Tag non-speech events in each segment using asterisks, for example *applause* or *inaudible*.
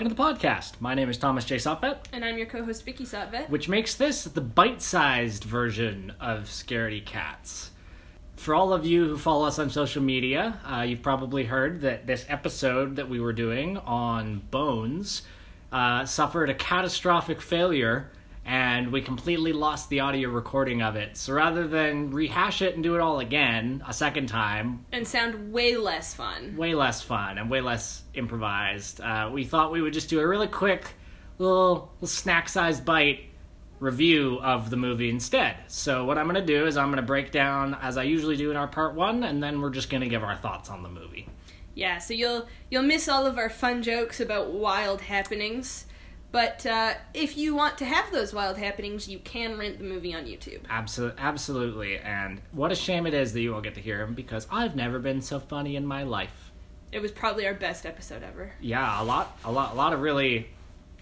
welcome to the podcast. My name is Thomas J. Sopvet, And I'm your co-host Vicky Satvet. which makes this the bite-sized version of Scaredy Cats. For all of you who follow us on social media, uh, you've probably heard that this episode that we were doing on Bones uh, suffered a catastrophic failure, and we completely lost the audio recording of it. So rather than rehash it and do it all again a second time, And sound way less fun. way less fun and way less improvised. Uh, we thought we would just do a really quick little, little snack-sized bite review of the movie instead. So what I'm going to do is I'm going to break down as I usually do in our part 1 and then we're just going to give our thoughts on the movie. Yeah, so you'll you'll miss all of our fun jokes about wild happenings. But uh, if you want to have those wild happenings, you can rent the movie on YouTube. Absolutely, absolutely. And what a shame it is that you won't get to hear him because I've never been so funny in my life. It was probably our best episode ever. Yeah, a lot, a lot, a lot of really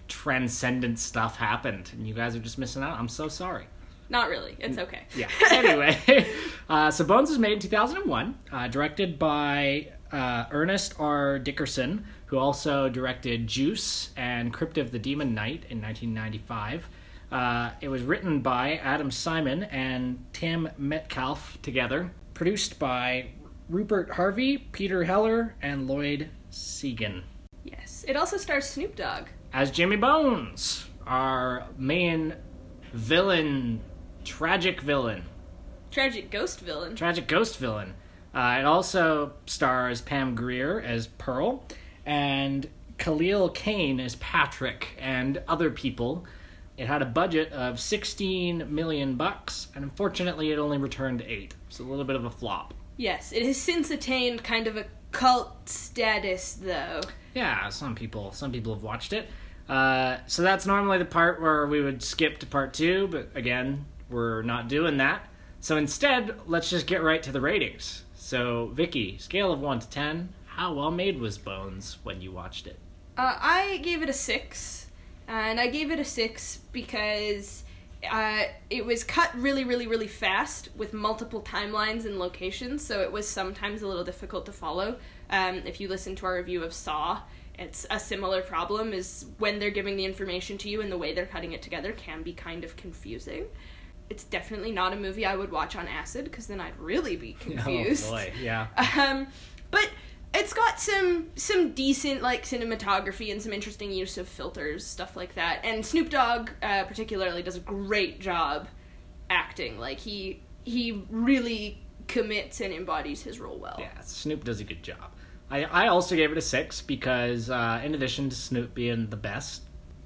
transcendent stuff happened, and you guys are just missing out. I'm so sorry. Not really. It's okay. yeah. *laughs* Anyway, *laughs* uh, so Bones was made in 2001, uh, directed by uh, Ernest R. Dickerson, who also directed Juice and Crypt of the Demon Knight in 1995. Uh, it was written by Adam Simon and Tim Metcalfe together, produced by Rupert Harvey, Peter Heller, and Lloyd Segan. Yes. It also stars Snoop Dogg. As Jimmy Bones, our main villain, tragic villain. Tragic ghost villain. tragic ghost villain. Uh, it also stars Pam Grier as Pearl and Khalil Kain as Patrick and other people. It had a budget of 16 million bucks, and unfortunately, it only returned eight. So a little bit of a flop. Yes. It has since attained kind of a cult status, though. Yeah, some people some people have watched it. Uh, so that's normally the part where we would skip to part two, but again, we're not doing that. So instead, let's just get right to the ratings. So, Vicky, scale of one to ten, how well made was Bones when you watched it? Uh, I gave it a six, and I gave it a six because uh, it was cut really, really, really fast with multiple timelines and locations, so it was sometimes a little difficult to follow. Um, if you listen to our review of Saw, it's a similar problem. Is when they're giving the information to you and the way they're cutting it together can be kind of confusing. It's definitely not a movie I would watch on acid because then I'd really be *laughs* confused. Oh boy, yeah. *laughs* Um, it's got some some decent like cinematography and some interesting use of filters, stuff like that. And Snoop Dogg, uh, particularly, does a great job acting. Like he he really commits and embodies his role well. Yeah, Snoop does a good job. I, I also gave it a six because, uh, in addition to Snoop being the best,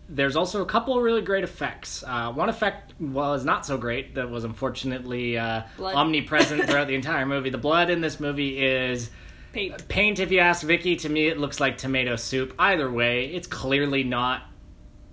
there's also a couple of really great effects. Uh, one effect was not so great that was unfortunately uh, omnipresent throughout the *laughs* entire movie. The blood in this movie is Paint. paint. If you ask Vicky, to me it looks like tomato soup. Either way, it's clearly not.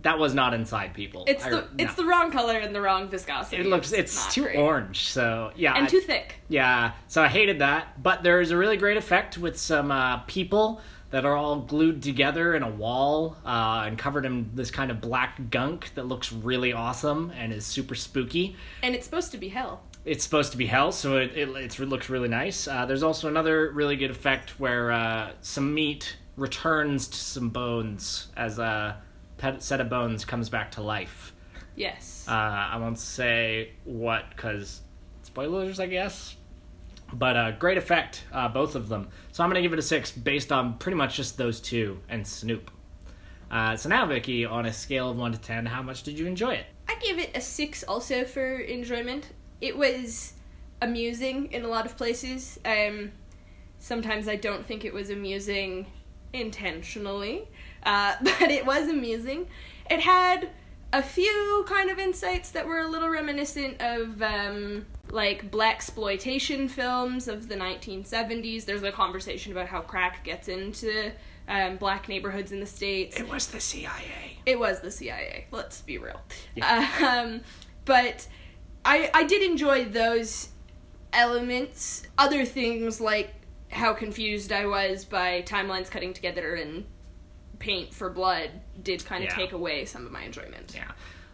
That was not inside people. It's I- the it's no. the wrong color and the wrong viscosity. It looks it's not too great. orange. So yeah, and I- too thick. yeah, so I hated that. But there's a really great effect with some uh, people that are all glued together in a wall uh, and covered in this kind of black gunk that looks really awesome and is super spooky. And it's supposed to be hell. It's supposed to be hell, so it, it, it's, it looks really nice. Uh, there's also another really good effect where uh, some meat returns to some bones as a pet set of bones comes back to life. Yes. Uh, I won't say what because spoilers, I guess. But uh, great effect, uh, both of them. So I'm gonna give it a six based on pretty much just those two and Snoop. Uh, so now, Vicky, on a scale of one to ten, how much did you enjoy it? I give it a six also for enjoyment. It was amusing in a lot of places. Um, sometimes I don't think it was amusing intentionally, uh, *laughs* but it was amusing. It had a few kind of insights that were a little reminiscent of um, like blaxploitation films of the 1970s. There's a conversation about how crack gets into um, black neighborhoods in the states. It was the CIA. It was the CIA. Let's be real. Yeah. *laughs* Um, but I I did enjoy those elements. Other things like how confused I was by timelines cutting together and paint for blood did kind of Yeah. take away some of my enjoyment. Yeah,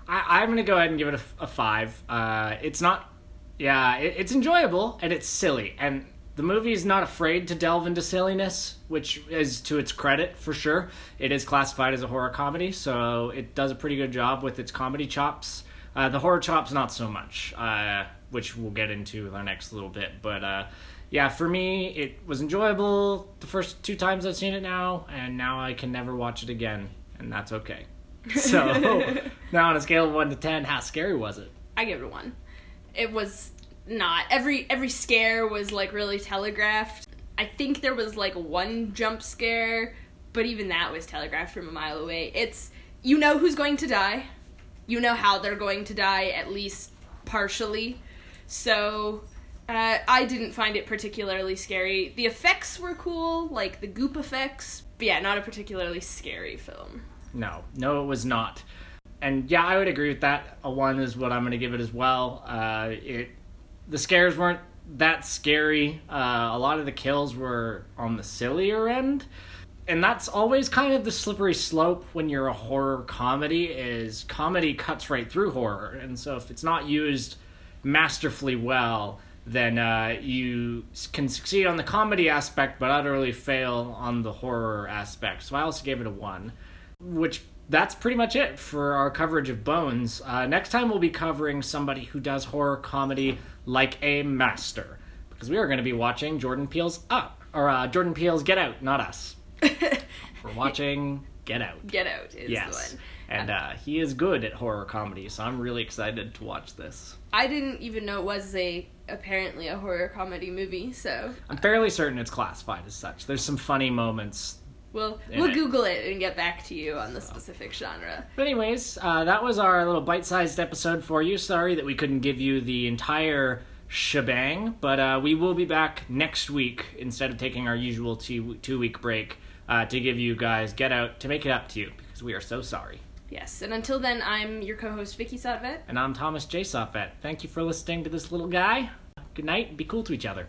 I, I'm gonna go ahead and give it a five. Uh, it's not, yeah, it, it's enjoyable and it's silly, and the movie is not afraid to delve into silliness, which is to its credit for sure. It is classified as a horror comedy, so it does a pretty good job with its comedy chops. Uh, the horror chops, not so much, uh, which we'll get into with our next little bit. But uh, yeah, for me, it was enjoyable the first two times I've seen it now, and now I can never watch it again, and that's okay. *laughs* So now on a scale of one to ten, how scary was it? I give it a one. It was not every every scare was like really telegraphed. I think there was like one jump scare, but even that was telegraphed from a mile away. It's you know who's going to die. You know how they're going to die at least partially. So uh, I didn't find it particularly scary. The effects were cool, like the goop effects. But yeah, not a particularly scary film. No, no, it was not. And yeah, I would agree with that. A one is what I'm going to give it as well. Uh, it the scares weren't that scary. Uh, a lot of the kills were on the sillier end. And that's always kind of the slippery slope when you're a horror comedy is comedy cuts right through horror. And so if it's not used masterfully well, then uh, you can succeed on the comedy aspect but utterly fail on the horror aspect. So I also gave it a 1, which that's pretty much it for our coverage of Bones. Uh, next time we'll be covering somebody who does horror comedy like a master, because we are going to be watching Jordan Peele's Up or uh, Jordan Peele's Get Out, not us. *laughs* We're watching Get Out. Get Out is yes. the one. And uh, he is good at horror comedy, so I'm really excited to watch this. I didn't even know it was a apparently a horror comedy movie, so I'm fairly certain it's classified as such. There's some funny moments we'll we'll it. Google it and get back to you on the specific genre. But anyways, uh, that was our little bite-sized episode for you. Sorry that we couldn't give you the entire shebang, but uh, we will be back next week instead of taking our usual two two week break uh, to give you guys Get Out to make it up to you because we are so sorry. Yes, and until then, I'm your co-host Vicky Satvet. And I'm Thomas J. Soffet. Thank you for listening to this little guy. Good night. Be cool to each other.